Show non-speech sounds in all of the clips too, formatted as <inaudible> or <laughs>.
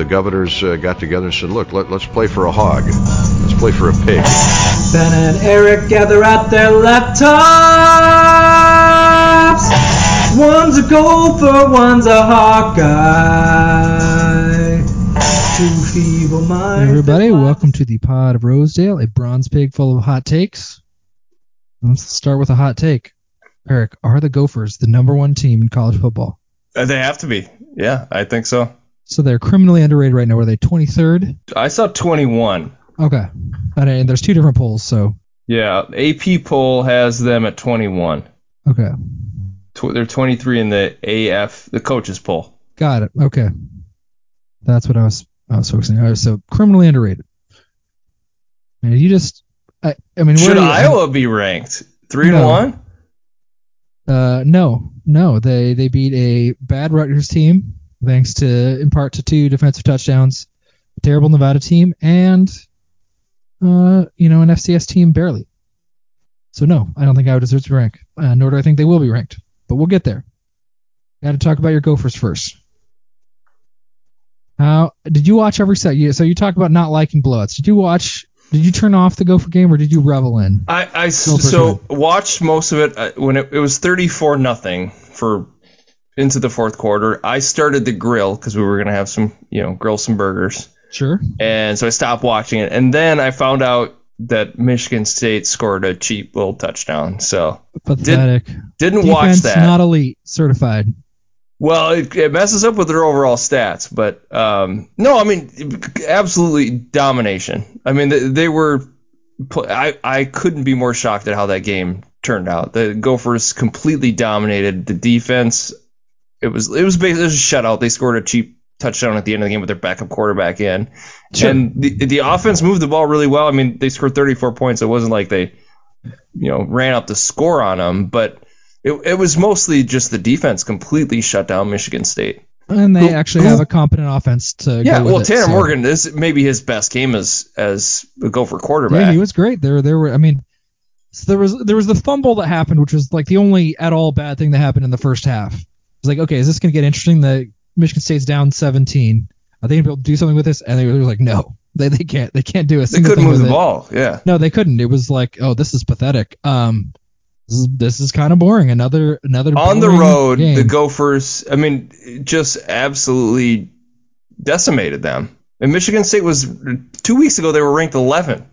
The governors uh, got together and said, look, let, let's play for a hog. Let's play for a pig. Ben and Eric gather at their laptops. One's a gopher, one's a Hawkeye. Two feeble minds. Hey everybody, welcome to the Pod of Rosedale, a bronze pig full of hot takes. Let's start with a hot take. Eric, are the Gophers the number one team in college football? Uh, They have to be. Yeah, I think so. So they're criminally underrated right now. Are they 23rd? I saw 21. Okay. And, there's two different polls, so Yeah, AP poll has them at 21. okay. Tw- they're 23 in the AF, the coaches poll. Got it. Okay. That's what I was I was focusing on. So criminally underrated. And you just I, I mean Should where are you- Iowa be ranked? Three No. and one? Uh, no, no. They they beat a bad Rutgers team thanks to in part to two defensive touchdowns, terrible Nevada team, and uh, you know, an FCS team barely. So no, I don't think I would deserves to rank. Uh, nor do I think they will be ranked. But we'll get there. Got to talk about your Gophers first. How did you watch every set? You, so you talk about not liking blowouts. Did you watch? Did you turn off the Gopher game or did you revel in? I, I so watched most of it uh, when it, it was 34 nothing for into the fourth quarter. I started the grill because we were gonna have some, you know, grill some burgers. Sure. and so I stopped watching it. And then I found out that Michigan State scored a cheap little touchdown. So Pathetic. didn't Defense watch that. not elite certified. well, it, it messes up with their overall stats, but um, no, I mean, absolutely domination. I mean, they, they were. I I couldn't be more shocked at how that game turned out. The Gophers completely dominated the defense. It was it was basically it was a shutout. They scored a cheap touchdown at the end of the game with their backup quarterback in. Sure. And the the offense moved the ball really well. I mean, they scored 34 points. It wasn't like they, you know, ran up the score on them, but it, it was mostly just the defense completely shut down Michigan State. And they Who- actually who- have a competent offense to Yeah, well, it, Tanner so- Morgan is maybe his best game as as a Gopher quarterback. Yeah, he was great. There, there were. I mean, so there was there was the fumble that happened, which was like the only at all bad thing that happened in the first half. Was like, okay, is this going to get interesting? The Michigan State's down 17. Are they going to be able to do something with this? And they were like, no, <laughs> they they can't. They can't do a they single couldn't thing move with the it. ball. Yeah. No, they couldn't. It was like, oh, this is pathetic. Um, this is this is kind of boring. Another another On the road, game. the Gophers, I mean, just absolutely decimated them. And Michigan State was two weeks ago. They were ranked 11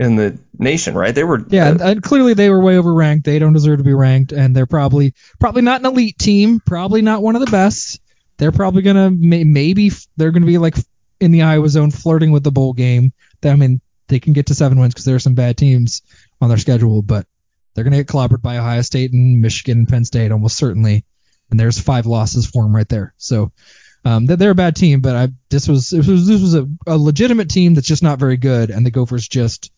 in the nation, right? They were Yeah, uh, and, and clearly they were way overranked. They don't deserve to be ranked, and they're probably probably not an elite team. Probably not one of the best. They're probably gonna may, maybe they're gonna be like in the Iowa zone, flirting with the bowl game. I mean, they can get to seven wins because there are some bad teams on their schedule, but they're gonna get clobbered by Ohio State and Michigan and Penn State almost certainly. And there's five losses for them right there. So um, they're, they're a bad team, but I this was this was this was a, a legitimate team that's just not very good, and the Gophers just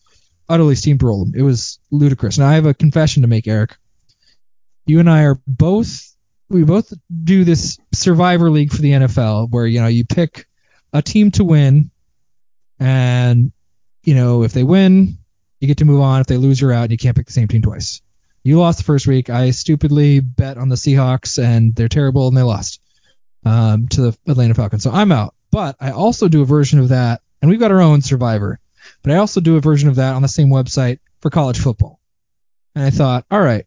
utterly steamrolled them. It was ludicrous. Now I have a confession to make, Eric. You and I are both we both do this Survivor League for the NFL, where you know you pick a team to win, and you know if they win, you get to move on. If they lose, you're out, and you can't pick the same team twice. You lost the first week. I stupidly bet on the Seahawks, and they're terrible, and they lost um, to the Atlanta Falcons. So I'm out. But I also do a version of that, and we've got our own Survivor. But I also do a version of that on the same website for college football. And I thought, all right,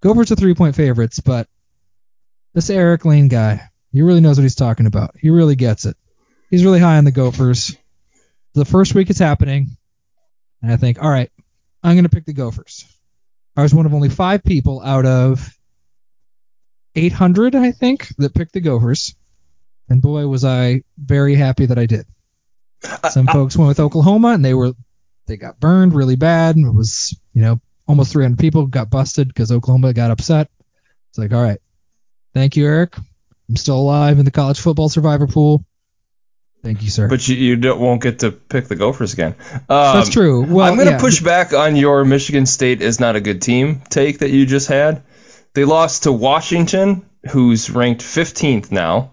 Gophers are three point favorites, but this Eric Lane guy, he really knows what he's talking about. He really gets it. He's really high on the Gophers. The first week is happening, and I think, all right, I'm going to pick the Gophers. I was one of only five people out of 800, I think, that picked the Gophers. And boy, was I very happy that I did. Some folks went with Oklahoma, and they were they got burned really bad, and it was you know almost 300 people got busted because Oklahoma got upset. It's like, all right, thank you, Eric. I'm still alive in the college football survivor pool. Thank you, sir. but you, you don't, won't get to pick the Gophers again. Um, That's true. Well, I'm going to yeah, push back on your Michigan State is not a good team take that you just had. They lost to Washington, who's ranked 15th now,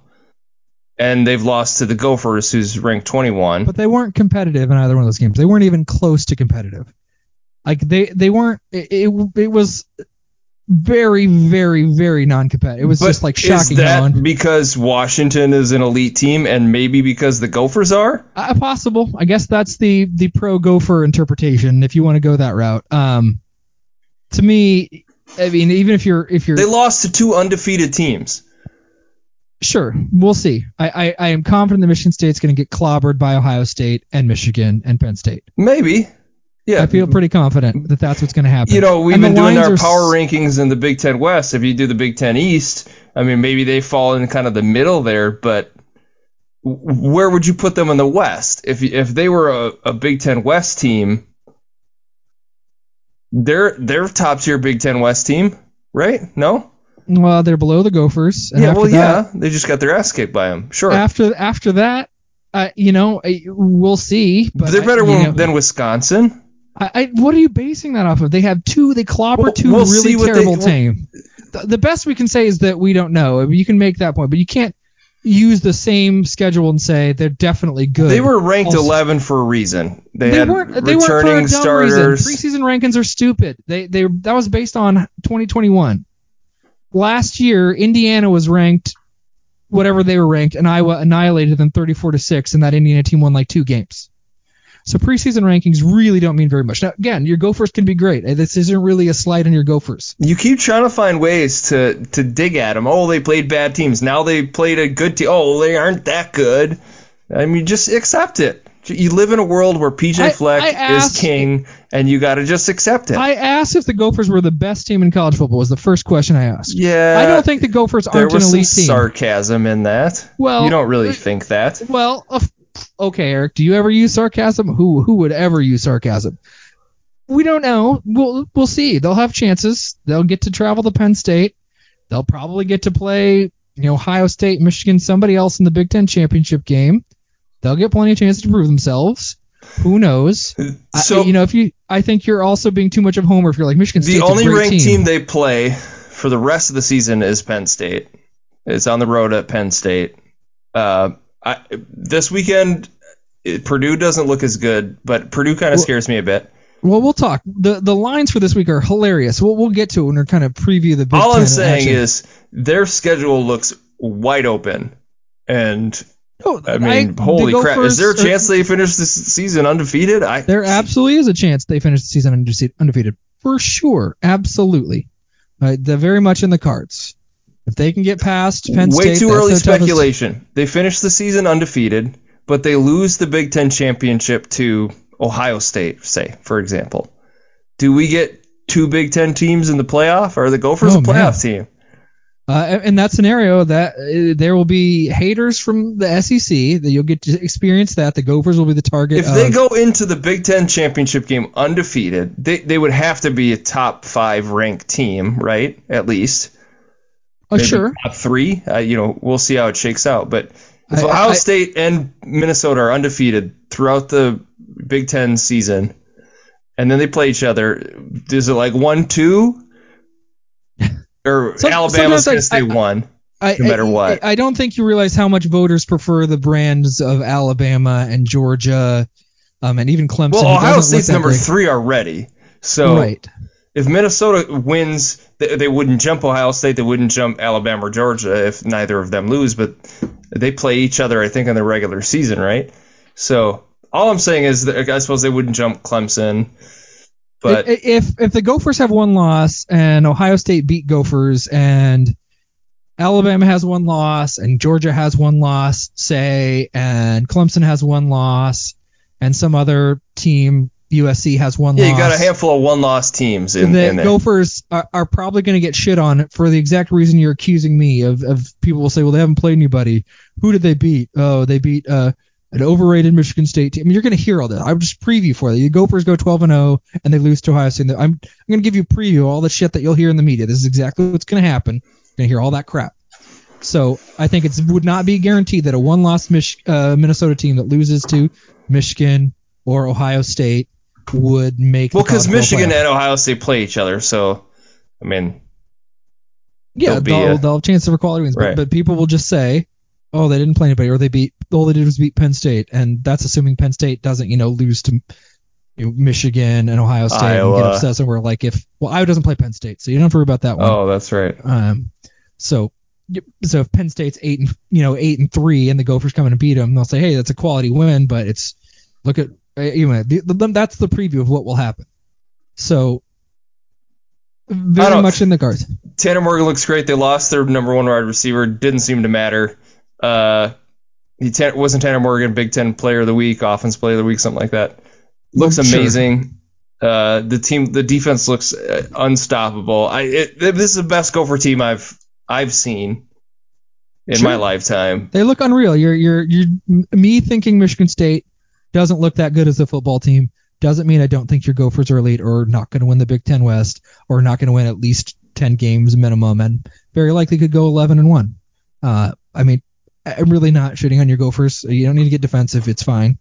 and they've lost to the Gophers, who's ranked 21. but they weren't competitive in either one of those games. They weren't even close to competitive. Like they they weren't. It it, it was very, very, very non-competitive. It was But just like shocking. is that because Washington is an elite team, and maybe because the Gophers are? uh, possible. I guess that's the the pro Gopher interpretation if you want to go that route. Um, to me, I mean, even if you're if you're They lost to two undefeated teams. Sure, we'll see. I, I, I am confident that Michigan State's going to get clobbered by Ohio State and Michigan and Penn State. Maybe. Yeah. I feel pretty confident that that's what's going to happen. You know, we've And been doing our power s- rankings in the Big Ten West. If you do the Big Ten East, I mean, maybe they fall in kind of the middle there, but where would you put them in the West? If if they were a, a Big Ten West team, they're they're top tier Big Ten West team, right? No? Well, they're below the Gophers. And yeah, after well, that, yeah, they just got their ass kicked by them. Sure, After after that, uh, you know, we'll see. But they're better than- know, than Wisconsin. I, I, what are you basing that off of? They have two. They clobber Well, 2 we'll really they- terrible well- team. The, the best we can say is that we don't know. I you can make that point, but you can't use the same schedule and say they're definitely good. They were ranked Also- 11 for a reason. They, they had weren't they weren't for a returning dumb starters. reason. Preseason rankings are stupid. They they that was based on 2021. Last year, Indiana was ranked whatever they were ranked, and Iowa annihilated them 34 to six, and that Indiana team won like two games. So preseason rankings really don't mean very much. Now, again, your Gophers can be great. Uh, this isn't really a slide on your Gophers. You keep trying to find ways to to dig at them. Oh, they played bad teams. Now they played a good team. Oh, they aren't that good. I mean, just accept it. You live in a world where PJ I- Fleck I asked- is king, and you got to just accept it. I asked if the Gophers were the best team in college football. Was the first question I asked. yeah, I don't think the Gophers there aren't an was some elite team. sarcasm in that. Well, you don't really uh, think that. Well, of- okay, Eric. Do you ever use sarcasm? Who who would ever use sarcasm? We don't know. We'll we'll see. They'll have chances. They'll get to travel to Penn State. They'll probably get to play, you know, Ohio State, Michigan, somebody else in the Big Ten championship game. They'll get plenty of chances to prove themselves. Who knows? <laughs> I- So you know, if you, I think you're also being too much of a homer if you're like Michigan State. the only ranked team. team they play for the rest of the season is Penn State. It's on the road at Penn State. Uh, I, this weekend, it, Purdue doesn't look as good, but Purdue kind of Well- scares me a bit. Well, we'll talk. the The lines for this week are hilarious. We'll we'll get to it when we kind of preview the Big All Ten I'm saying action. is their schedule looks wide open, and No, I mean, the holy crap! Gophers Is there a chance they finish this season undefeated? I There absolutely is a chance they finish the season undefeated. For sure. Absolutely. Uh, they're very much in the cards. If they can get past Penn way State, too early their toughest- speculation. They finish the season undefeated, but they lose the Big Ten championship to Ohio State, say for example. Do we get two Big Ten teams in the playoff? Or are the Gophers Oh, a playoff team? Uh, in that scenario, that uh, there will be haters from the SEC that you'll get to experience that. The Gophers will be the target. If they go into the Big Ten championship game undefeated, they, they would have to be a top five ranked team, right? At least. oh, maybe sure. top three. Uh, you know, we'll see how it shakes out. But if I- Ohio I- State and Minnesota are undefeated throughout the Big Ten season, and then they play each other, is it like one two? Or Some- Alabama's gonna I- stay I- one. I, no matter I- what. I don't think you realize how much voters prefer the brands of Alabama and Georgia, um, and even Clemson. Well, Ohio State's number great. three already. So Right. if Minnesota wins, they, they wouldn't jump Ohio State. They wouldn't jump Alabama or Georgia if neither of them lose. But they play each other, I think, in the regular season, right? So all I'm saying is that I suppose they wouldn't jump Clemson. But if if the Gophers have one loss and Ohio State beat Gophers and Alabama has one loss and Georgia has one loss, say, and Clemson has one loss, and some other team USC has one yeah, loss. you got a handful of one-loss teams in, the in. Gophers are, are probably going to get shit on for the exact reason you're accusing me of. Of people will say, well, they haven't played anybody. Who did they beat? Oh, they beat uh, an overrated Michigan State team. I mean, you're going to hear all that. I'm just preview for you. The Gophers go 12 and 0 and they lose to Ohio State. I'm I'm going to give you a preview of all the shit that you'll hear in the media. This is exactly what's going to happen. You're going to hear all that crap. So I think it would not be guaranteed that a one-loss Mich- uh, Minnesota team that loses to Michigan or Ohio State would make. well, because Michigan and Ohio State play each other, so I mean, Yeah, be they'll, they'll have chances for quality wins, Right. but, but people will just say, "Oh, they didn't play anybody, or they beat all they did was beat Penn State," and that's assuming Penn State doesn't, you know, lose to you know, Michigan and Ohio State and get Iowa. obsessed. And we're like, if well, Iowa doesn't play Penn State, so you don't have to worry about that one. Oh, that's right. Um, so so if Penn State's eight and you know eight and three, and the Gophers come in and beat them, they'll say, hey, that's a quality win, but it's look at uh, you know the, the, that's the preview of what will happen. So very much in the cards. Tanner Morgan looks great. They lost their number one wide receiver. Didn't seem to matter. Uh, he ta- wasn't Tanner Morgan Big Ten Player of the Week, Offense Player of the Week, something like that. Looks Well, sure. amazing. Uh, the team, the defense looks uh, unstoppable. I it, this is the best Gopher team I've I've seen in Sure. my lifetime. They look unreal. You're you're you're me thinking Michigan State doesn't look that good as a football team doesn't mean I don't think your Gophers are elite or not going to win the Big Ten West or not going to win at least 10 games minimum and very likely could go 11 and 1. Uh, I mean, I'm really not shitting on your Gophers. You don't need to get defensive. It's fine.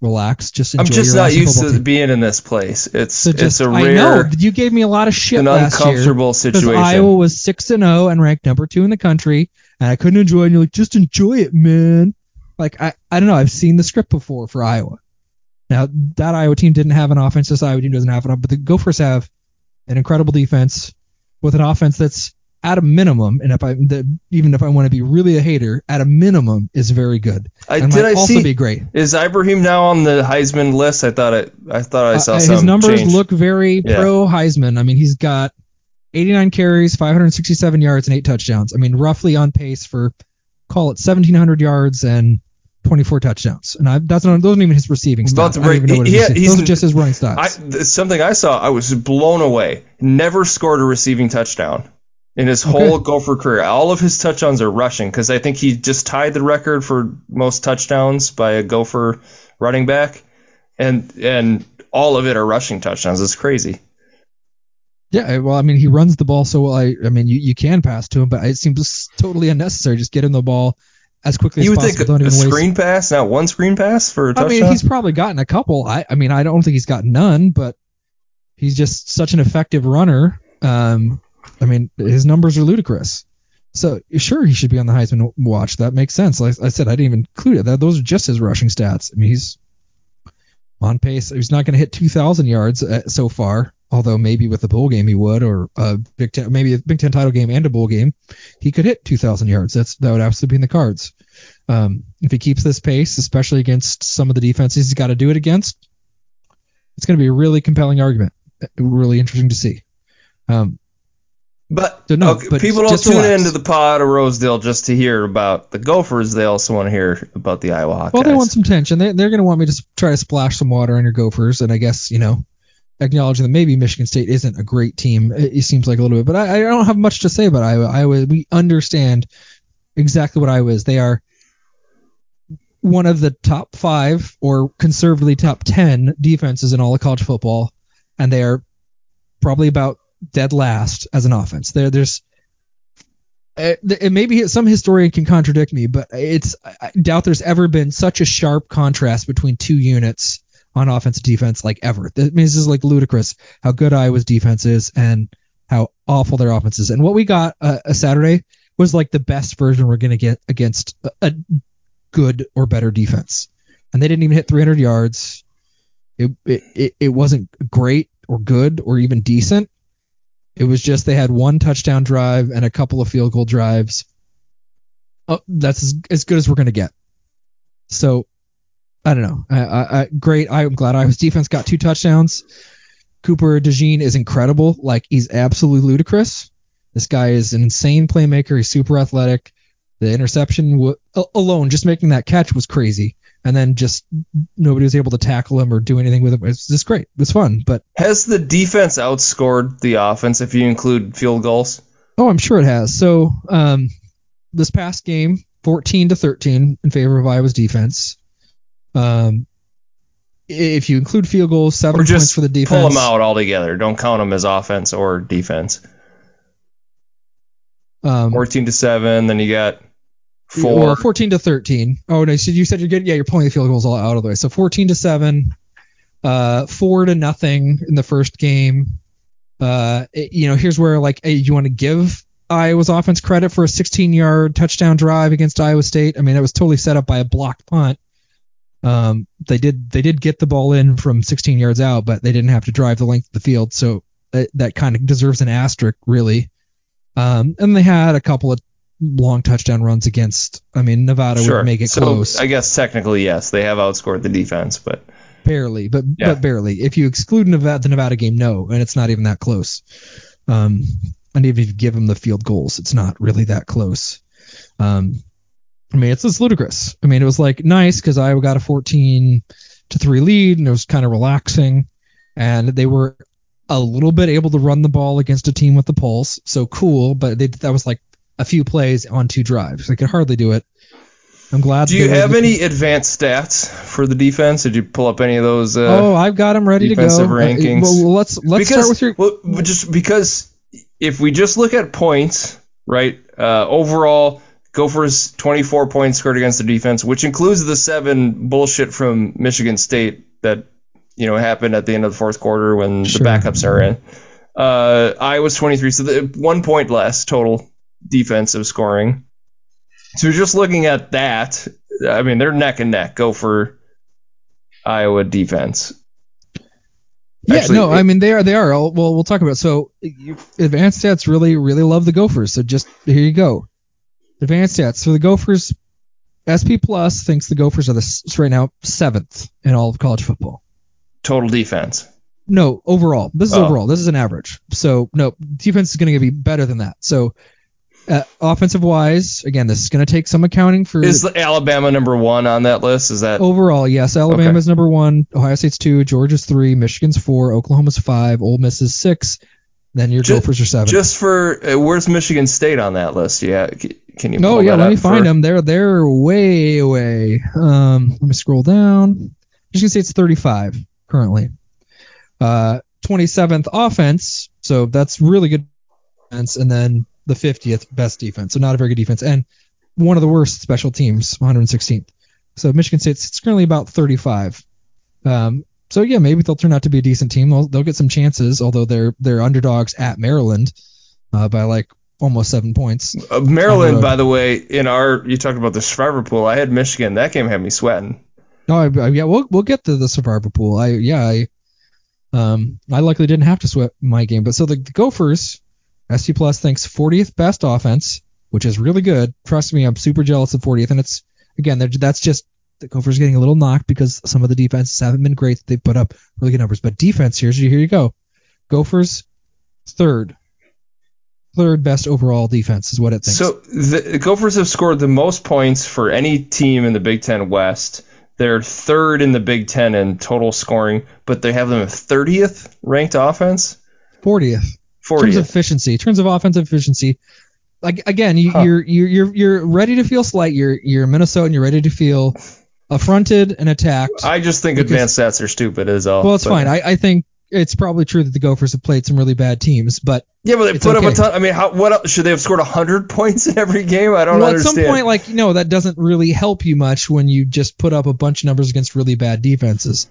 Relax. Just enjoy I'm just your not used to team. being in this place. It's So just, it's a I know you gave me a lot of shit an last year uncomfortable situation. Iowa was six and zero and ranked number two in the country, and I couldn't enjoy it. And you're like, just enjoy it, man. Like I, I don't know. I've seen the script before for Iowa. Now that Iowa team didn't have an offense. This Iowa team doesn't have it, but the Gophers have an incredible defense with an offense that's at a minimum, and if I the, even if I want to be really a hater, at a minimum is very good. I, and did might I also see? be great. Is Ibrahim now on the Heisman list? I thought it. I thought I saw Uh, some his numbers change. look very Yeah. pro Heisman. I mean, he's got 89 carries, 567 yards, and eight touchdowns. I mean, roughly on pace for call it 1,700 yards and 24 touchdowns. And I, that's not those aren't even his receiving stats. to I don't even know what he- he- he's- those are just his running stats. th- something I saw, I was blown away. Never scored a receiving touchdown in his Okay. whole Gopher career. All of his touchdowns are rushing because I think he just tied the record for most touchdowns by a Gopher running back, and and all of it are rushing touchdowns. It's crazy. yeah, well, I mean, he runs the ball so well. I, I mean, you, you can pass to him, but it seems totally unnecessary. Just get him the ball as quickly You as possible. think Don't a even waste screen pass, not one screen pass for a I touchdown. I mean, he's probably gotten a couple. I, I mean, I don't think he's got none, but he's just such an effective runner. Um, I mean, his numbers are ludicrous. So sure, he should be on the Heisman watch. That makes sense. Like I said, I didn't even include it. That those are just his rushing stats. I mean, he's on pace. He's not going to hit 2,000 yards uh, so far. Although maybe with a bowl game he would, or a Big Ten, maybe a Big Ten title game and a bowl game, he could hit 2,000 yards. That's that would absolutely be in the cards. Um, if he keeps this pace, especially against some of the defenses he's got to do it against, it's going to be a really compelling argument. Uh, Really interesting to see. Um, But, So no, okay, but people don't tune relax. into the pod of Rosedale just to hear about the Gophers. They also want to hear about the Iowa Hawkeyes. well, they want some tension. They, they're going to want me to try to splash some water on your Gophers, and I guess you know, acknowledging that maybe Michigan State isn't a great team. It, it seems like a little bit, but I, I don't have much to say about Iowa. Iowa, we understand exactly what Iowa is. They are one of the top five or conservatively top ten defenses in all of college football, and they are probably about dead last as an offense. There, there's uh, th- and maybe some historian can contradict me, but it's I I doubt there's ever been such a sharp contrast between two units on offense and defense like ever. That means this is like ludicrous how good Iowa's defense is and how awful their offense is. And what we got uh, a Saturday was like the best version we're gonna get against a, a good or better defense. And they didn't even hit 300 yards. It, it it it wasn't great or good or even decent. It was just they had one touchdown drive and a couple of field goal drives. Oh, that's as, as good as we're gonna get. So I don't know. I, I, I, great. I'm glad Iowa's defense got two touchdowns. Cooper DeJean is incredible. Like he's absolutely ludicrous. This guy is an insane playmaker. He's super athletic. The interception w- alone, just making that catch was crazy. And then just nobody was able to tackle him or do anything with him. It's just great. It was fun. But Has the defense outscored the offense if you include field goals? Oh, I'm sure it has. So, um, this past game, 14 to 13 in favor of Iowa's defense. Um, if you include field goals, seven Or points for the defense. pull them out altogether. Don't count them as offense or defense. Um, 14 to 7, then you got Well, 14 to 13. Oh no, so you said you're good. Yeah, you're pulling the field goals all out of the way. So 14 to seven, uh, four to nothing in the first game. Uh, it- you know, here's where like hey, you want to give Iowa's offense credit for a 16 yard touchdown drive against Iowa State. I mean, that was totally set up by a blocked punt. Um, they did they did get the ball in from 16 yards out, but they didn't have to drive the length of the field, so that, that kind of deserves an asterisk, really. Um, and they had a couple of long touchdown runs against. I mean, Nevada Sure. would make it so close, I guess technically yes, they have outscored the defense, but barely, but Yeah. but barely. If you exclude Nevada, the Nevada game, no, and it's not even that close. Um, and even if you give them the field goals, it's not really that close. Um, I mean, it's just ludicrous. I mean, it was like nice because Iowa got a 14 to three lead, and it was kind of relaxing, and they were a little bit able to run the ball against a team with the pulse, so cool. But they, that was like a few plays on two drives. They could hardly do it. I'm glad. do you have any advanced stats for the defense? Did you pull up any of those? Uh, oh, I've got them ready to go. defensive Uh, rankings. Well, let's let's start with your. well, just because if we just look at points, right? Uh, overall, Gophers 24 points scored against the defense, which includes the seven bullshit from Michigan State that you know happened at the end of the fourth quarter when Sure. the backups are in. Uh, Iowa's 23, so the, one point less total defensive scoring. So just looking at that, I mean they're neck and neck. Go for Iowa defense. Yeah, Actually, no, it- I mean they are they are. Well, we'll talk about it. so. You, advanced stats really really love the Gophers. So just here you go. Advanced stats for the Gophers. SP Plus thinks the Gophers are the right now seventh in all of college football. Total defense. No, overall. This is Oh. overall. This is an average. So no, defense is going to be better than that. So uh, offensive wise, again, this is going to take some accounting for Is Alabama number one on that list? Is that overall. Yes, Alabama's number one, Ohio State's two, Georgia's three, Michigan's four, Oklahoma's five, Ole Miss is six. Then your Ju- Gophers are seven. just for uh, where's Michigan State on that list? Yeah, can you? No, pull yeah, let me find for- them. They're they're way away. Um, let me scroll down. Michigan State's 35 currently. Uh, 27th offense, so that's really good and then the 50th best defense, so not a very good defense, and one of the worst special teams, 116th. So Michigan State's it's currently about 35. Um, so yeah, maybe they'll turn out to be a decent team. They'll, they'll get some chances, although they're they're underdogs at Maryland uh, by like almost seven points. Uh, Maryland, the by the way, in our you talked about the survivor pool. I had Michigan. That game had me sweating. No, I, I- yeah, we'll we'll get to the survivor pool. I yeah, I um I luckily didn't have to sweat my game, but so the, the Gophers, SP Plus thinks 40th best offense, which is really good. Trust me, I'm super jealous of 40th, and it's again that's just the Gophers getting a little knocked because some of the defenses haven't been great. They put up really good numbers, but defense here's here you go. Gophers third, third best overall defense is what it thinks. So the Gophers have scored the most points for any team in the Big Ten West. They're third in the Big Ten in total scoring, but they have them at 30th ranked offense. 40th. Terms of efficiency, in terms of offensive efficiency, like again, you, Huh. you're you're you're you're ready to feel slight. You're you're Minnesota, and you're ready to feel affronted and attacked. I just think Because- advanced stats are stupid as all. well, it's but- fine. I, I think it's probably true that the Gophers have played some really bad teams, but yeah, but they put up a ton. I mean, how what else, should they have scored 100 <laughs> points in every game? I don't well, at some point, like you know, that doesn't really help you much when you just put up a bunch of numbers against really bad defenses.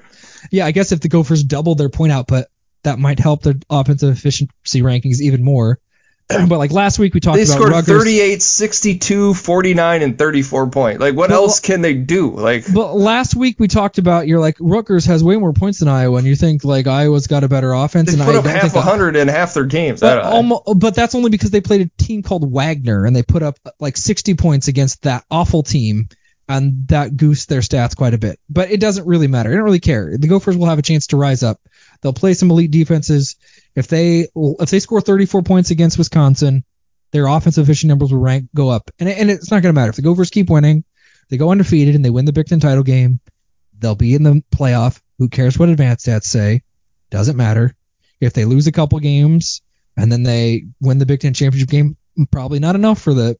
Yeah, I guess if the Gophers doubled their point output, that might help their offensive efficiency rankings even more. <clears throat> but like last week, we talked they about scored Rutgers. 38, 62, 49, and 34 points. Like, what Well, else can they do? Like, But last week we talked about you're like Rutgers has way more points than Iowa, and you think like Iowa's got a better offense, they and put I up half a hundred in half their games. But, don't- almo- but that's only because they played a team called Wagner, and they put up like 60 points against that awful team, and that goosed their stats quite a bit. But it doesn't really matter. I don't really care. The Gophers will have a chance to rise up. They'll play some elite defenses. If they if they score 34 points against Wisconsin, their offensive efficiency numbers will rank go up, and and it's not going to matter if the Gophers keep winning. They go undefeated and they win the Big Ten title game. They'll be in the playoff. Who cares what advanced stats say? Doesn't matter. If they lose a couple games and then they win the Big Ten championship game, probably not enough for the,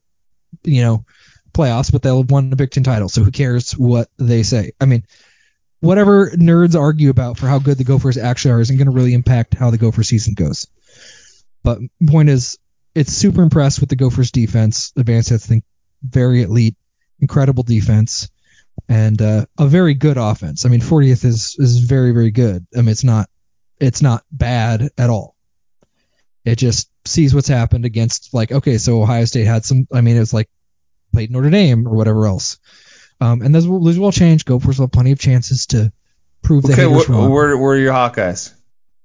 you know, playoffs, but they'll have won the Big Ten title. So who cares what they say? I mean, whatever nerds argue about for how good the Gophers actually are isn't going to really impact how the Gopher season goes. But point is, it's super impressed with the Gophers defense. Advanced stats think very elite, incredible defense, and uh, a very good offense. I mean, 40th is is very very good. I mean, it's not it's not bad at all. It just sees what's happened against like okay, so Ohio State had some. I mean, it was like played Notre Dame or whatever else. Um, and those will, those will change. Gophers will have plenty of chances to prove the Okay, haters wh- wrong. where where are your Hawkeyes?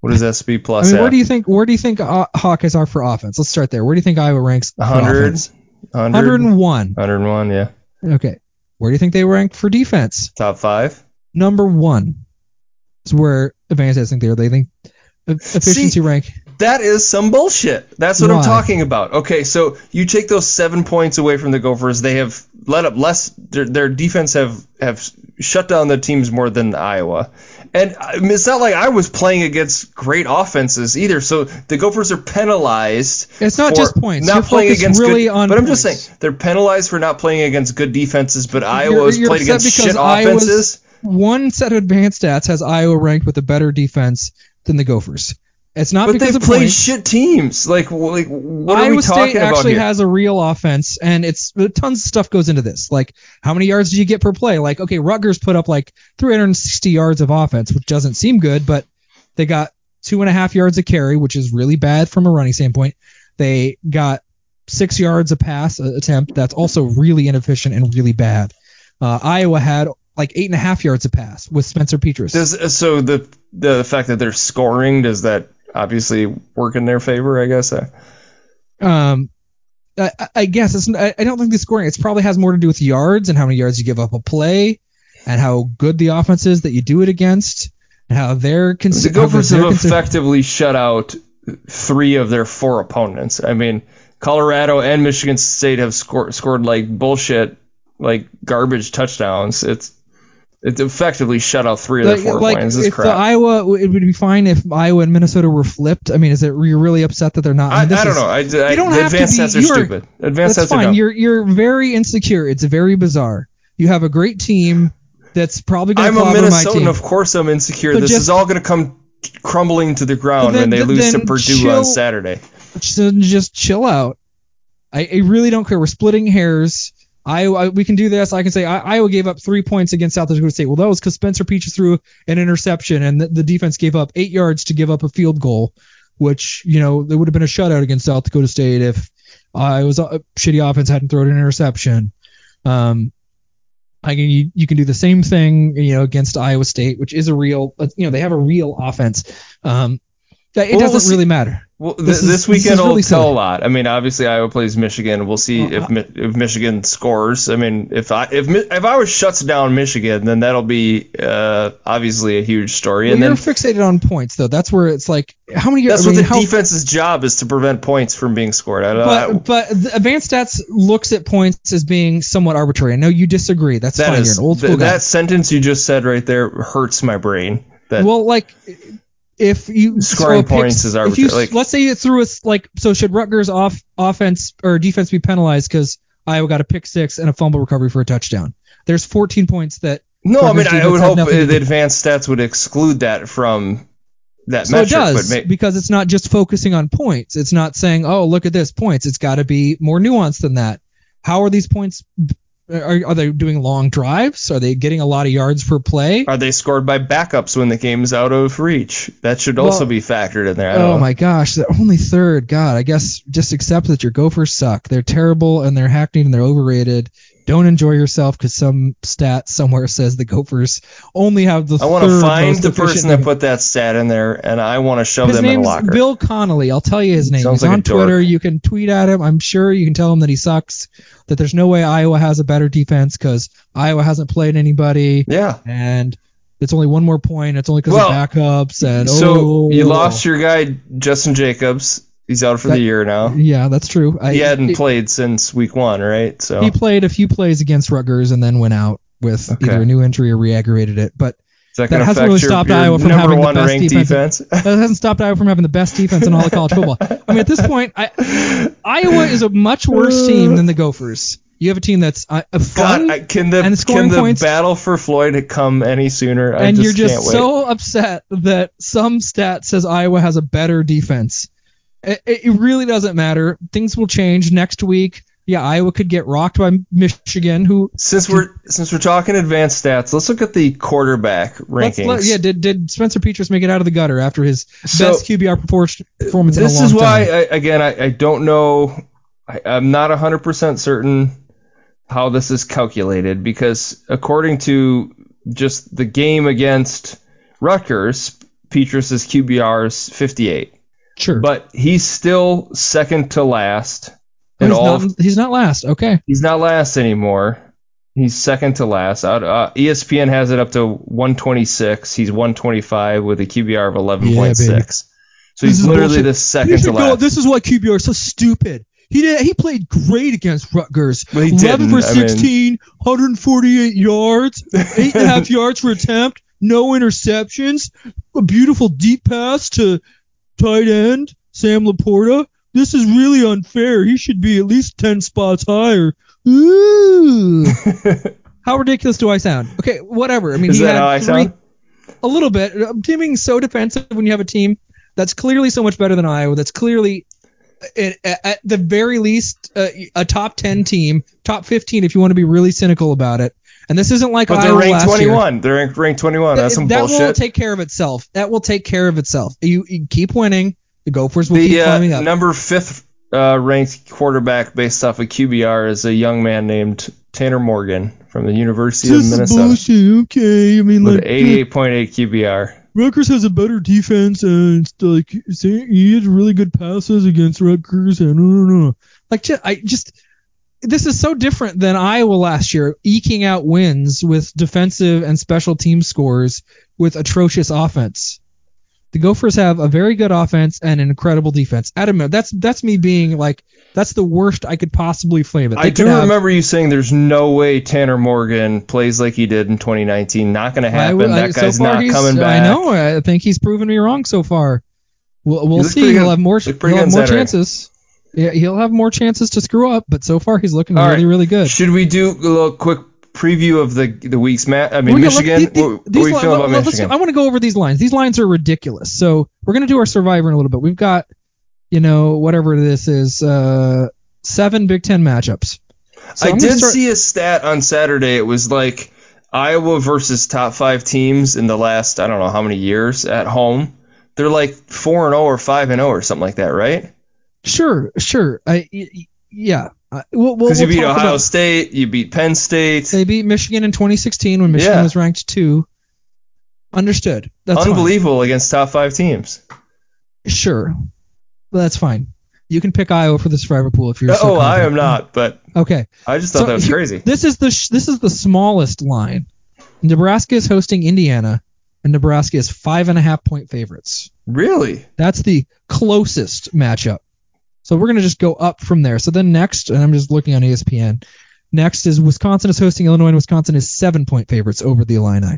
What is I plus? mean, at? where do you think where do you think uh, Hawkeyes are for offense? Let's start there. Where do you think Iowa ranks? for 100, 100, 101. 101, yeah. Okay. Where do you think they rank for defense? Top five. Number one is where advanced stats think they are. They think efficiency See, rank. That is some bullshit. That's what I'm talking about. Okay, so you take those seven points away from the Gophers. They have let up less. Their, their defense have have shut down the teams more than Iowa, and I mean, it's not like I was playing against great offenses either. So the Gophers are penalized. It's not for just points. Not You're playing against really good. on but I'm just saying they're penalized for not playing against good defenses. But Iowa you're played against shit Iowa's- offenses. One set of advanced stats has Iowa ranked with a better defense than the Gophers. It's not But because they've of played shit teams. Like, like what are Iowa we State talking about actually here? has a real offense, and it's tons of stuff goes into this. Like, how many yards do you get per play? Like, okay, Rutgers put up like 360 yards of offense, which doesn't seem good, but they got two and a half yards a carry, which is really bad from a running standpoint. They got six yards a pass uh, attempt. That's also really inefficient and really bad. Uh, Iowa had like eight and a half yards a pass with Spencer Petras. Does so the the fact that they're scoring does that obviously work in their favor? I guess. Um, I, I guess it's. I I don't think the scoring. It probably has more to do with yards and how many yards you give up a play, and how good the offense is that you do it against, and how they're the. Gophers have effectively shut out three of their four opponents. I mean, Colorado and Michigan State have scored scored like bullshit, like garbage touchdowns. It's it's effectively shut out three of their four like points. This is if the. Iowa, it would be fine if Iowa and Minnesota were flipped. I mean, is it you're really upset that they're not? I, mean, this I don't is- know. I, I, you don't the have to be- stats are you are- stupid. Advanced That's stats are fine. dumb. You're you're very insecure. It's very bizarre. You have a great team that's probably going I'm to a clobber Minnesotan. Of course, I'm insecure. But this just- is all going to come crumbling to the ground then- when they lose to Purdue chill- on Saturday. So just chill out. I, I really don't care. We're splitting hairs. Iowa, we can do this. I can say Iowa gave up three points against South Dakota State. Well, that was because Spencer Peaches threw an interception, and the, the defense gave up eight yards to give up a field goal, which you know there would have been a shutout against South Dakota State if I was a shitty offense hadn't thrown an interception. Um, I can you, you can do the same thing you know against Iowa State, which is a real uh, you know they have a real offense. Um, it Well, doesn't we'll really matter. Well, th- This this, is- this weekend is will really tell silly. a lot. I mean, obviously Iowa plays Michigan. We'll see Well, if Mi- if Michigan scores. I mean, if I if Mi- if Iowa shuts down Michigan, then that'll be uh, obviously a huge story. Well, and you're then fixated on points, though. That's where it's like, how many? that's I mean, what the how, defense's job is to prevent points from being scored. I, I, But but the advanced stats looks at points as being somewhat arbitrary. I know you disagree. That's that fine. is You're an old school th- guy. that sentence you just said right there hurts my brain. That well, like if you Scoring throw a pick- points is if you, like- let's say you threw us like so should Rutgers off offense or defense be penalized because Iowa got a pick six and a fumble recovery for a touchdown? There's 14 points that no, I mean I would hope the advanced stats would exclude that from that So metric. it does but ma- because it's not just focusing on points. It's not saying, "Oh, look at this points." It's got to be more nuanced than that. How are these points? Are, are they doing long drives? Are they getting a lot of yards per play? Are they scored by backups when the game's out of reach? That should also Well- be factored in there. Oh know. my gosh, the only third. God, I guess just accept that your Gophers suck. They're terrible and they're hackneyed and they're overrated. Don't enjoy yourself because some stat somewhere says the Gophers only have the I want to find the person that put that stat in there, and I want to shove His them in a name's locker. Bill Connolly. I'll tell you his name. Sounds He's like a on. Twitter. You can tweet at him. I'm sure you can tell him that he sucks. That there's no way Iowa has a better defense because Iowa hasn't played anybody, yeah. and it's only one more point. It's only because Well, of backups and So oh, you lost your guy Justin Jacobs. He's out for That- the year now. Yeah, that's true. I, He hadn't it- played since week one, right? So He played a few plays against Rutgers and then went out with Okay. either a new injury or re-aggravated it. But that that hasn't really stopped Iowa from having the best defense. defense? <laughs> that hasn't stopped Iowa from having the best defense in all of college football. I mean, at this point, I, Iowa is a much worse team than the Gophers. You have a team that's uh, fun, God, I, can the and scoring can the points- battle for Floyd come any sooner? I and just you're just so upset that some stat says Iowa has a better defense. It, it really doesn't matter. Things will change next week. Yeah, Iowa could get rocked by Michigan, who Since we're since we're talking advanced stats, let's look at the quarterback rankings. let- yeah, did did Spencer Petras make it out of the gutter after his So- best QBR perfor- performance in a uh, this is why? I, again I, I don't know I, i'm not 100% certain how this is calculated because according to just the game against Rutgers, Petras's QBR is 58, Sure. but he's still second to last Oh, in he's, all. not, he's not last. Okay. he's not last anymore. He's second to last. Out, uh, ESPN has it up to 126. He's 125 with a QBR of 11.6. baby. so he's literally bullshit. the second to last. This is why QBR is so stupid. He did. He played great against Rutgers. Well, he 11 for didn't. I mean- 148 yards, eight and a half <laughs> yards for attempt, no interceptions, a beautiful deep pass to tight end Sam LaPorta. This is really unfair. He should be at least 10 spots higher. Ooh. <laughs> how ridiculous do I sound? Okay, whatever. I mean, Is he that had how I three, sound? a little bit. I'm being so defensive when you have a team that's clearly so much better than Iowa. That's clearly at, at the very least uh, a top 10 team, top 15 if you want to be really cynical about it. And this isn't like But they're ranked last year. 21. They're ranked, ranked 21. That's some that will take care of itself. That will take care of itself. You, you keep winning. The Gophers will keep the climbing uh, number fifth uh, ranked quarterback based off of QBR is a young man named Tanner Morgan from the University of This is Minnesota bullshit. Okay, I mean, with like, an 88.8 QBR. Rutgers has a better defense, and it's like he had really good passes against Rutgers, and no, no, no. Like, ju- I just this is so different than Iowa last year, eking out wins with defensive and special team scores with atrocious offense. The Gophers have a very good offense and an incredible defense. Adam, that's that's me being like that's the worst I could possibly flame it. They I do have- remember you saying there's no way Tanner Morgan plays like he did in 2019. Not going to happen. I- that so guy's far not coming back. I know. I think he's proven me wrong so far. We'll, we'll see. He'll have more. He'll have more chances. Yeah, he'll have more chances to screw up. But so far, he's looking All really, right. really good. Should we do a little quick preview of the the week's match? I mean, Michigan. the- the- what, what these are you li- about let- Michigan? I want to go over these lines. These lines are ridiculous. So we're gonna do our Survivor in a little bit. We've got, you know, whatever this is, uh, seven Big Ten matchups. So I did start- see a stat on Saturday. It was like Iowa versus top five teams in the last I don't know how many years at home. They're like four and zero or five and zero or something like that, right? Sure, sure. I, y- yeah. Uh, we'll, we'll, Because you beat Ohio State, you beat Penn State. They beat Michigan in 2016 when Michigan Yeah. was ranked two. Understood. That's fine. Unbelievable against top five teams. Sure, Well, that's fine. You can pick Iowa for the survivor pool if you're. so oh, I am not, but Okay. I just thought So that was here- crazy. This is the sh- this is the smallest line. Nebraska is hosting Indiana, and Nebraska is five and a half point favorites. Really? That's the closest matchup. So we're gonna just go up from there. So then next, and I'm just looking on ESPN. Next is Wisconsin is hosting Illinois, and Wisconsin is seven point favorites over the Illini.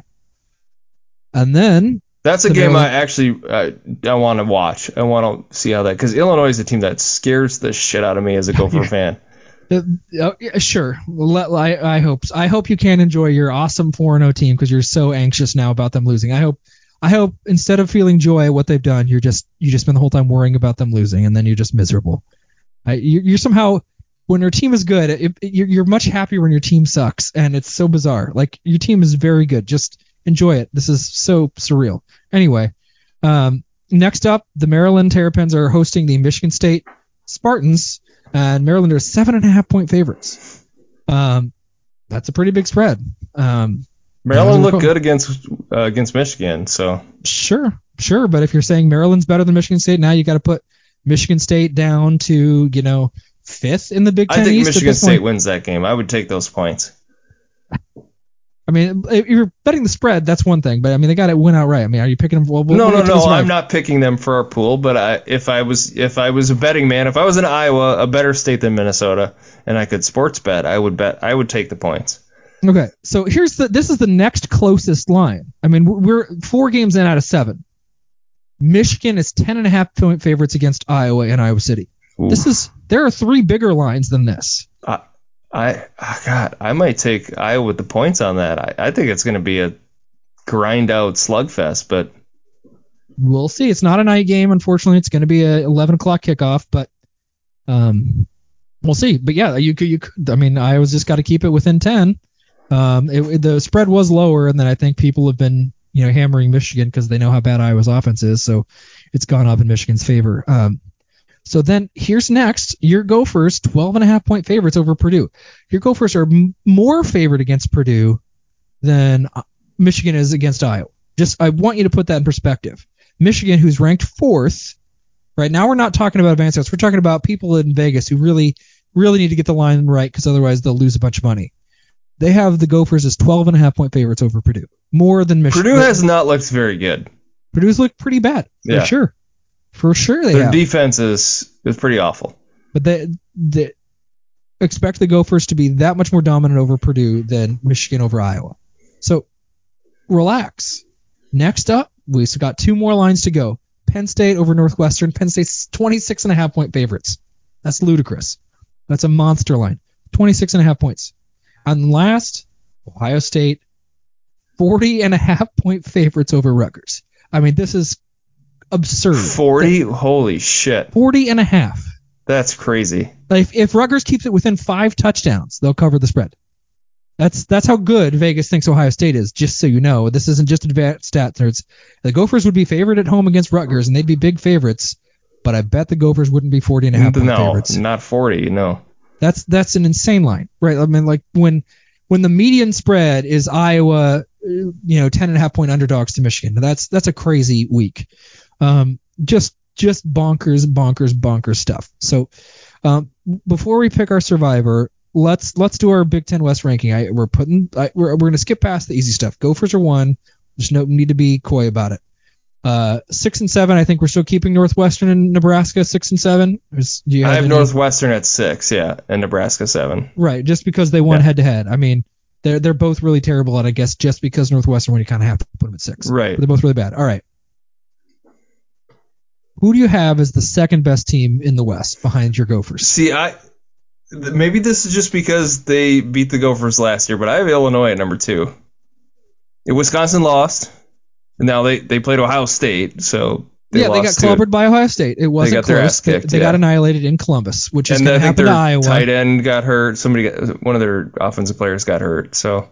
And then That's a The game I actually uh, I want to watch. I want to see how that because Illinois is a team that scares the shit out of me as a Gopher <laughs> fan. Uh, uh, yeah, sure. Let, I, I hope I hope you can enjoy your awesome 4-0 team because you're so anxious now about them losing. I hope I hope instead of feeling joy at what they've done, you're just you just spend the whole time worrying about them losing and then you're just miserable. I, you're, you're somehow when your team is good, it, it- you're, you're much happier when your team sucks, and it's so bizarre. Like your team is very good. Just enjoy it. This is so surreal. Anyway, um, next up, the Maryland Terrapins are hosting the Michigan State Spartans, and Maryland are seven and a half point favorites. Um, that's a pretty big spread. Um, Maryland looked good against uh, against Michigan, so sure, sure, but if you're saying Maryland's better than Michigan State, now you got to put Michigan State down to you know fifth in the Big Ten I think East Michigan State point. wins that game. I would take those points. <laughs> I mean, if you're betting the spread, that's one thing, but I mean they got to win outright. I mean, are you picking them? We'll no, no, no. I'm not picking them for our pool, but I, if I was if I was a betting man, if I was in Iowa, a better state than Minnesota, and I could sports bet, I would bet I would take the points. Okay, so here's the this is the next closest line. I mean, we're four games in out of seven. Michigan is ten and a half point favorites against Iowa and Iowa City. This is there are three bigger lines than this. I, I ah, God, I might take Iowa with the points on that. I, I think it's going to be a grind out slugfest, but We'll see. It's not a night game, unfortunately. It's going to be a 11 o'clock kickoff, but um, we'll see. But yeah, you could you could. I mean, Iowa's just got to keep it within 10. Um, it, the spread was lower, and then I think people have been you know hammering Michigan because they know how bad Iowa's offense is, so it's gone up in Michigan's favor. Um, So then here's next. Your Gophers, 12 and a half point favorites over Purdue. Your Gophers are m- more favored against Purdue than uh, Michigan is against Iowa. Just I want you to put that in perspective. Michigan, who's ranked fourth, right now we're not talking about advanced odds. We're talking about people in Vegas who really, really need to get the line right because otherwise they'll lose a bunch of money. They have the Gophers as 12 and a half point favorites over Purdue, more than Michigan. Purdue has not looked very good. Purdue's looked pretty bad for Yeah. sure. For sure they have. Their have. defense is is pretty awful. but they, they expect the Gophers to be that much more dominant over Purdue than Michigan over Iowa. So relax. Next up, we've got two more lines to go. Penn State over Northwestern. Penn State's 26 and a half point favorites. That's ludicrous. That's a monster line. 26 and a half points. And last, Ohio State, 40 and a half point favorites over Rutgers. I mean, this is absurd. Forty, holy shit, 40 and a half. that's crazy. Like if, if Rutgers keeps it within five touchdowns, they'll cover the spread. That's that's how good Vegas thinks Ohio State is. Just so you know, this isn't just advanced stats nerds. The Gophers would be favored at home against Rutgers, and they'd be big favorites. But I bet the Gophers wouldn't be 40 and a half point no, favorites. not forty. No, That's that's an insane line, right? I mean, like when when the median spread is Iowa, you know, 10 and a half point underdogs to Michigan. That's that's a crazy week. Um, just just bonkers, bonkers, bonkers stuff. So um, before we pick our survivor, let's let's do our Big Ten West ranking. I, we're putting I, we're we're gonna skip past the easy stuff. Gophers are one. There's no need to be coy about it. Uh, six and seven. I think we're still keeping Northwestern and Nebraska six and seven. Is- do you I have Northwestern at six, yeah, and Nebraska seven. Right, just because they won head to head. I mean, they're they're both really terrible at I guess just because Northwestern when you kind of have to put them at six. Right. They're both really bad. All right. Who do you have as the second best team in the West behind your Gophers? See, I th- maybe this is just because they beat the Gophers last year, but I have Illinois at number two. Wisconsin lost, and now they they played Ohio State, so they yeah, they got clobbered by Ohio State. It wasn't got their close. They- kicked, they got yeah. annihilated in Columbus, which is going to happen to Iowa. tight end got hurt. Somebody, got, one of their offensive players got hurt. So,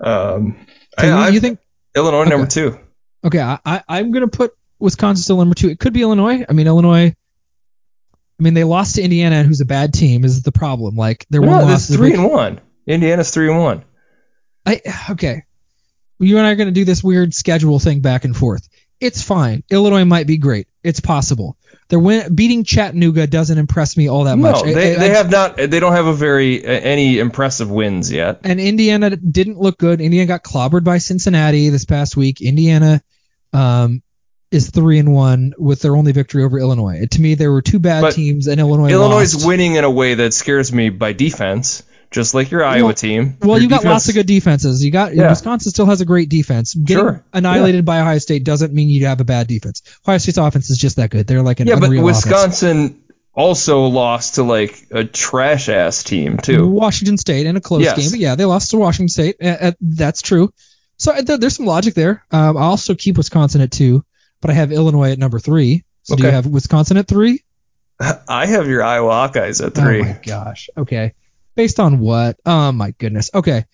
um, I, you, I- you think? Illinois number two? Okay, I, I I'm going to put Wisconsin still number two. It could be Illinois. I mean, Illinois. I mean, they lost to Indiana, who's a bad team. Is the problem? Like their one No, loss is a three and one. Indiana's three and one. I okay. You and I are going to do this weird schedule thing back and forth. It's fine. Illinois might be great. It's possible. Their win beating Chattanooga doesn't impress me all that No, much. I- they, I- they I- have not. They don't have a very any impressive wins yet. and Indiana didn't look good. Indiana got clobbered by Cincinnati this past week. Indiana um, is three and one with their only victory over Illinois. To me, there were two bad But teams, and Illinois. Illinois lost. winning in a way that scares me by defense, just like your Iowa Well- team. Well, you got lots of good defenses. You got Yeah. Wisconsin still has a great defense. Getting Sure. annihilated by Ohio State doesn't mean you have a bad defense. Ohio State's offense is just that good. They're like an Yeah, but unreal offense. Wisconsin also lost to like a trash ass team too. Washington State in a close Yes. game, but yeah, they lost to Washington State. That's true. So uh, there's some logic there. Um, I also keep Wisconsin at two, but I have Illinois at number three. So do you have Wisconsin at three? <laughs> I have your Iowa Hawkeyes at three. Oh my gosh. Okay. Based on what? Oh my goodness. Okay.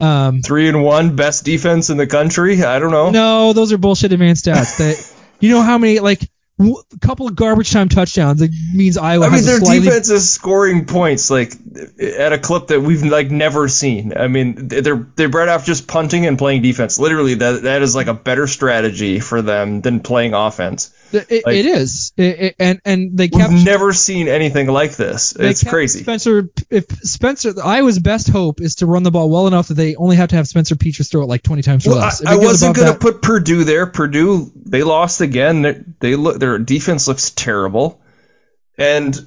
Um, Three and one, best defense in the country. I don't know. no, those are bullshit advanced stats. That <laughs> you know how many like w- a couple of garbage time touchdowns. It means Iowa I mean, their slightly defense is scoring points like at a clip that we've like never seen. I mean, they're they're bred off just punting and playing defense. Literally, that that is like a better strategy for them than playing offense. It, like- it is, It- and and they kept. We've never seen anything like this. It's crazy. Spencer, if Spencer, Iowa's best hope is to run the ball well enough that they only have to have Spencer Petras throw it like 20 times or Well, less. If I wasn't gonna that- put Purdue there. Purdue they lost again. They, they look their defense looks terrible, and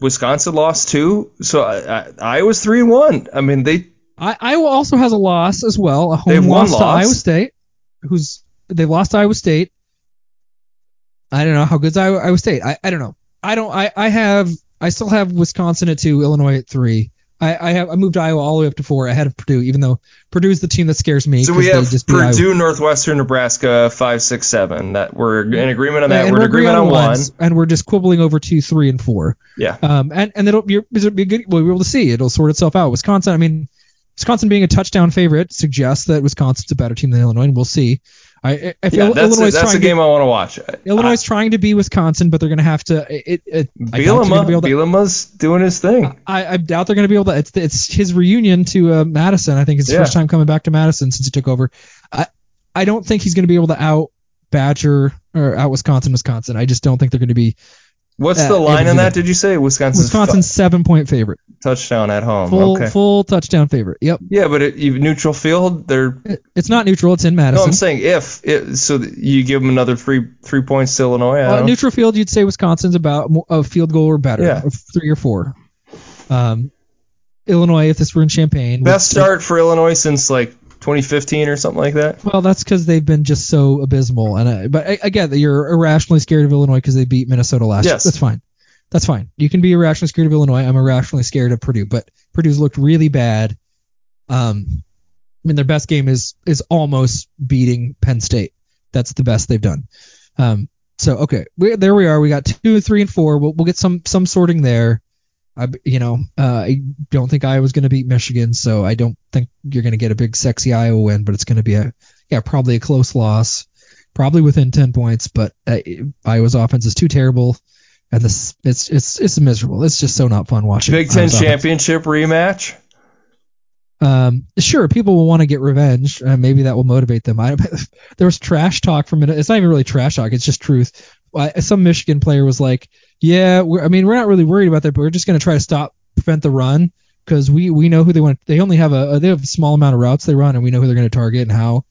Wisconsin lost too. So I, I, Iowa's three and one. I mean they I, Iowa also has a loss as well, a home one loss, to. Iowa State, who's they lost to Iowa State. I don't know how good's Iowa, Iowa State. I, I don't know. I don't. I, I have. I still have Wisconsin at two, Illinois at three. I, I have. I moved Iowa all the way up to four, ahead of Purdue, even though Purdue's the team that scares me. so we have. Purdue, Northwestern, Nebraska five six seven. That we're in agreement on that. and we're in agreement on one. ones, and we're just quibbling over two, three, and four. Yeah. Um, and and it'll be it'll be good. We'll be able to see. It'll sort itself out. Wisconsin. I mean, Wisconsin being a touchdown favorite suggests that Wisconsin's a better team than Illinois, and we'll see. I, I Yeah, feel that's, Illinois a, that's a game to, I want to watch. Illinois is trying to be Wisconsin, but they're going to have to. It, it, Bielema, gonna be able to- Bielema's doing his thing. I, I doubt they're going to be able to. It's it's his reunion to uh, Madison. I think it's his Yeah. first time coming back to Madison since he took over. I I don't think he's going to be able to out Badger or out Wisconsin, Wisconsin. I just don't think they're going to be What's uh, the line on that? Did you say Wisconsin's Wisconsin's seven point favorite, touchdown at home? full okay. full touchdown favorite. Yep, Yeah, but it, you- neutral field, they're It- it's not neutral. It's in no. Madison. I'm saying if it, so you give them another three three points to Illinois. Uh, know. neutral field, you'd say Wisconsin's about a field goal or better, Yeah. three or four. Um, Illinois, if this were in Champaign, Best start for Illinois since like 2015 or something like that. Well, that's because they've been just so abysmal. And I, but I, I you're irrationally scared of Illinois because they beat Minnesota last year. Yes. That's fine. That's fine. You can be irrationally scared of Illinois. I'm irrationally scared of Purdue, but Purdue's looked really bad. Um, I mean, their best game is is almost beating Penn State. That's the best they've done. Um, so okay, we, there we are. We got two, three, and four. We'll, we'll get some some sorting there. I, you know, uh, I don't think Iowa's going to beat Michigan, so I don't think you're going to get a big sexy Iowa win, but it's going to be a yeah probably a close loss, probably within ten points. But uh, Iowa's offense is too terrible, and this it's it's it's miserable. It's just so not fun watching. Big Ten championship rematch. Um, sure, people will want to get revenge. Uh, maybe that will motivate them. I, <laughs> there was trash talk from it. It's not even really trash talk. It's just truth. I, some Michigan player was like, "Yeah, I mean, we're not really worried about that, but we're just going to try to stop, prevent the run because we we know who they want. They only have a they have a small amount of routes they run, and we know who they're going to target and how."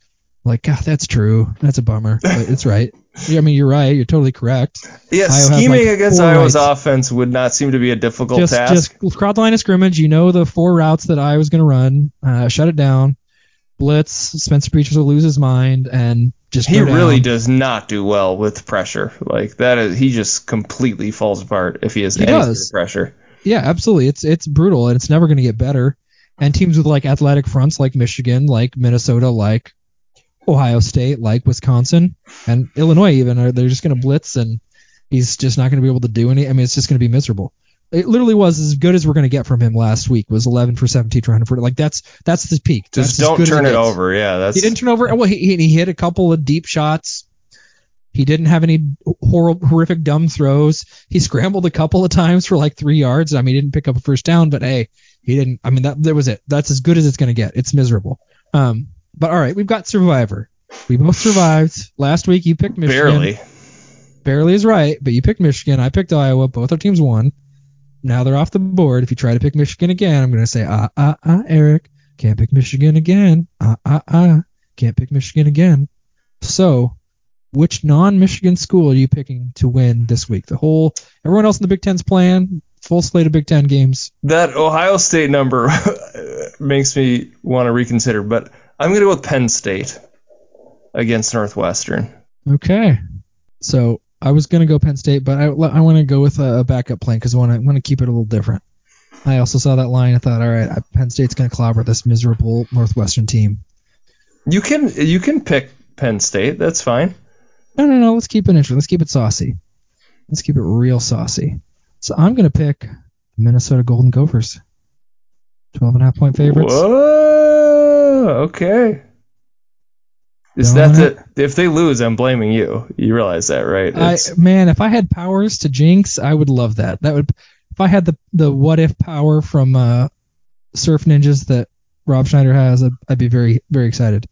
Like, God, that's true. That's a bummer, but it's right. Yeah, <laughs> I mean, you're right. You're totally correct. Yeah, Iowa scheming like, against Iowa's rights. offense would not seem to be a difficult just task. just crowd line of scrimmage. You know the four routes that I was going to run. Uh, shut it down. Blitz. Spencer Petras will lose his mind and just he really does not do well with pressure. Like that is he just completely falls apart if he has He any sort does. of pressure. Yeah, absolutely. It's it's brutal and it's never going to get better. And teams with like athletic fronts like Michigan, like Minnesota, like Ohio State, like Wisconsin, and Illinois even are they're just going to blitz and he's just not going to be able to do any. I mean, it's just going to be miserable. It literally was as good as we're going to get from him last week. Was 11 for 17, 240. Like that's that's the peak. Just as don't turn it over. Yeah, that's He didn't turn over. Well, he, he he hit a couple of deep shots. He didn't have any horrible, horrific dumb throws. He scrambled a couple of times for like three yards. I mean, he didn't pick up a first down, but hey, he didn't. I mean, that that was it. That's as good as it's gonna get. It's miserable. Um, but all right, we've got Survivor. We both survived last week. You picked Michigan. barely. Barely is right, but you picked Michigan. I picked Iowa. Both our teams won. Now they're off the board. If you try to pick Michigan again, I'm going to say, ah, ah, ah, Eric. Can't pick Michigan again. Ah, ah, ah. Can't pick Michigan again. So, which non Michigan school are you picking to win this week? The whole, everyone else in the Big Ten's playing. Full slate of Big Ten games. That Ohio State number <laughs> makes me want to reconsider, but I'm gonna go with Penn State against Northwestern. Okay. So, I was going to go Penn State, but I, I want to go with a, a backup plan because I want to want to keep it a little different. I also saw that line. I thought, all right, Penn State's going to clobber this miserable Northwestern team. You can you can pick Penn State. That's fine. No, no, no. Let's keep it interesting. Let's keep it saucy. Let's keep it real saucy. So I'm going to pick Minnesota Golden Gophers. 12 and a half point favorites. Whoa. Okay. Is that the if they lose, I'm blaming you. You realize that, right? I, man, if I had powers to jinx, I would love that. That would, if I had the the what if power from uh, Surf Ninjas that Rob Schneider has, I'd, I'd be very very excited.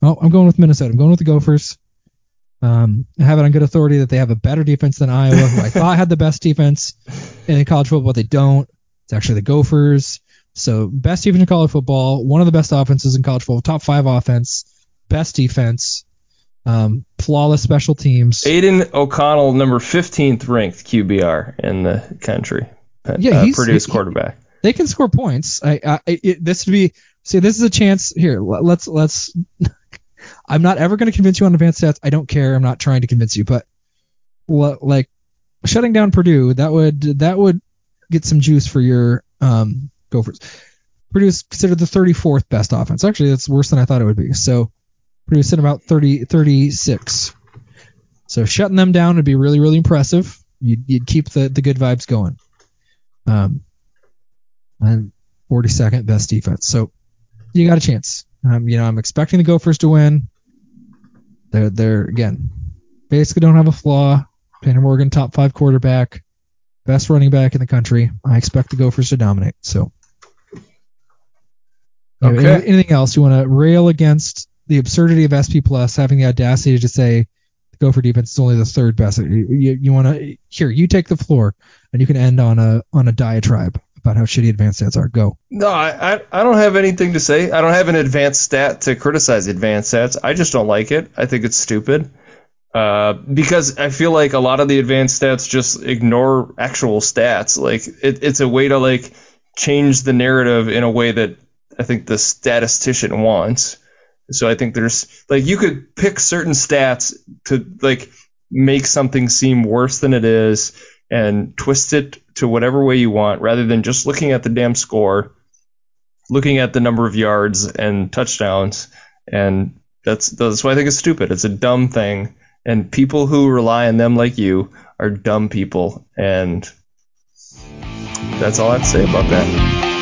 Well, I'm going with Minnesota. I'm going with the Gophers. Um, I have it on good authority that they have a better defense than Iowa, who I thought had the best defense in college football. But they don't. It's actually the Gophers. So best defense in college football, one of the best offenses in college football, top five offense, best defense, um, flawless special teams. Aidan O'Connell, number 15th ranked QBR in the country. Yeah, uh, he's- Purdue's quarterback. they can score points. I, I it, this would be see this is a chance here. Let's let's. <laughs> I'm not ever going to convince you on advanced stats. I don't care. I'm not trying to convince you, but l- like shutting down Purdue that would that would get some juice for your um Gophers. Purdue is considered the 34th best offense. Actually, that's worse than I thought it would be. So Sitting about 30 36. So shutting them down would be really really impressive. You'd, you'd keep the the good vibes going. Um, and 42nd best defense. So you got a chance. Um, you know, I'm expecting the Gophers to win. They're they're again basically don't have a flaw. Tanner Morgan, top five quarterback, best running back in the country. I expect the Gophers to dominate. So, Okay. anything else you want to rail against the absurdity of SP Plus having the audacity to say the Gopher defense is only the third best? You, you, want to here? You take the floor, and you can end on a on a diatribe about how shitty advanced stats are. Go. No, I, I I don't have anything to say. I don't have an advanced stat to criticize advanced stats. I just don't like it. I think it's stupid. Uh, because I feel like a lot of the advanced stats just ignore actual stats. Like it, it's a way to like change the narrative in a way that I think the statistician wants. So I think there's like you could pick certain stats to like make something seem worse than it is and twist it to whatever way you want rather than just looking at the damn score, looking at the number of yards and touchdowns. And that's that's why I think it's stupid. It's a dumb thing. And people who rely on them like you are dumb people. And that's all I have to say about that.